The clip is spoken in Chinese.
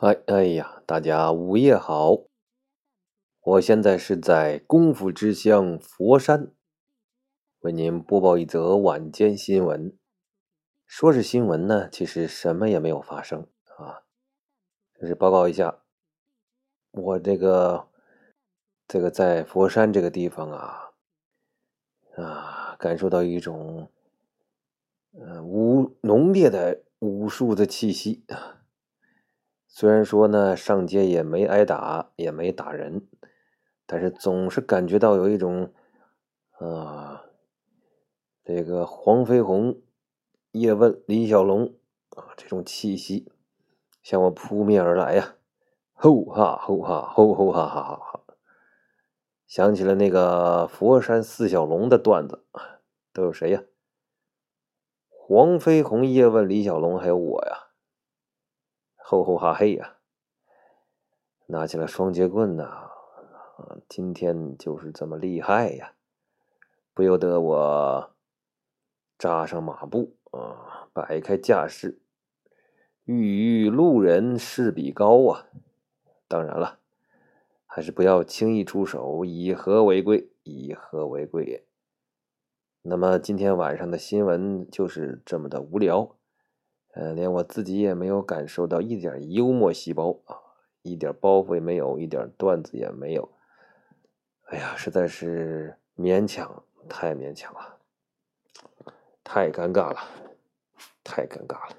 哎，哎呀，大家午夜好！我现在是在功夫之乡佛山，为您播报一则晚间新闻。说是新闻呢，其实什么也没有发生啊。就是报告一下，我这个这个在佛山这个地方啊啊，感受到一种嗯武浓烈的武术的气息啊。虽然说呢，上街也没挨打，也没打人，但是总是感觉到有一种，啊，这个黄飞鸿、叶问、李小龙啊这种气息向我扑面而来呀！吼哈吼哈吼吼哈哈哈哈！想起了那个佛山四小龙的段子，都有谁呀？黄飞鸿、叶问、李小龙，还有我呀！吼吼哈嘿呀！拿起了双截棍呐，啊今天就是这么厉害呀！不由得我扎上马步啊，摆开架势，欲与路人势比高啊！当然了，还是不要轻易出手，以和为贵，以和为贵。那么今天晚上的新闻就是这么的无聊。呃，连我自己也没有感受到一点幽默细胞啊，一点包袱也没有，一点段子也没有。哎呀，实在是勉强，太勉强了，太尴尬了，太尴尬了。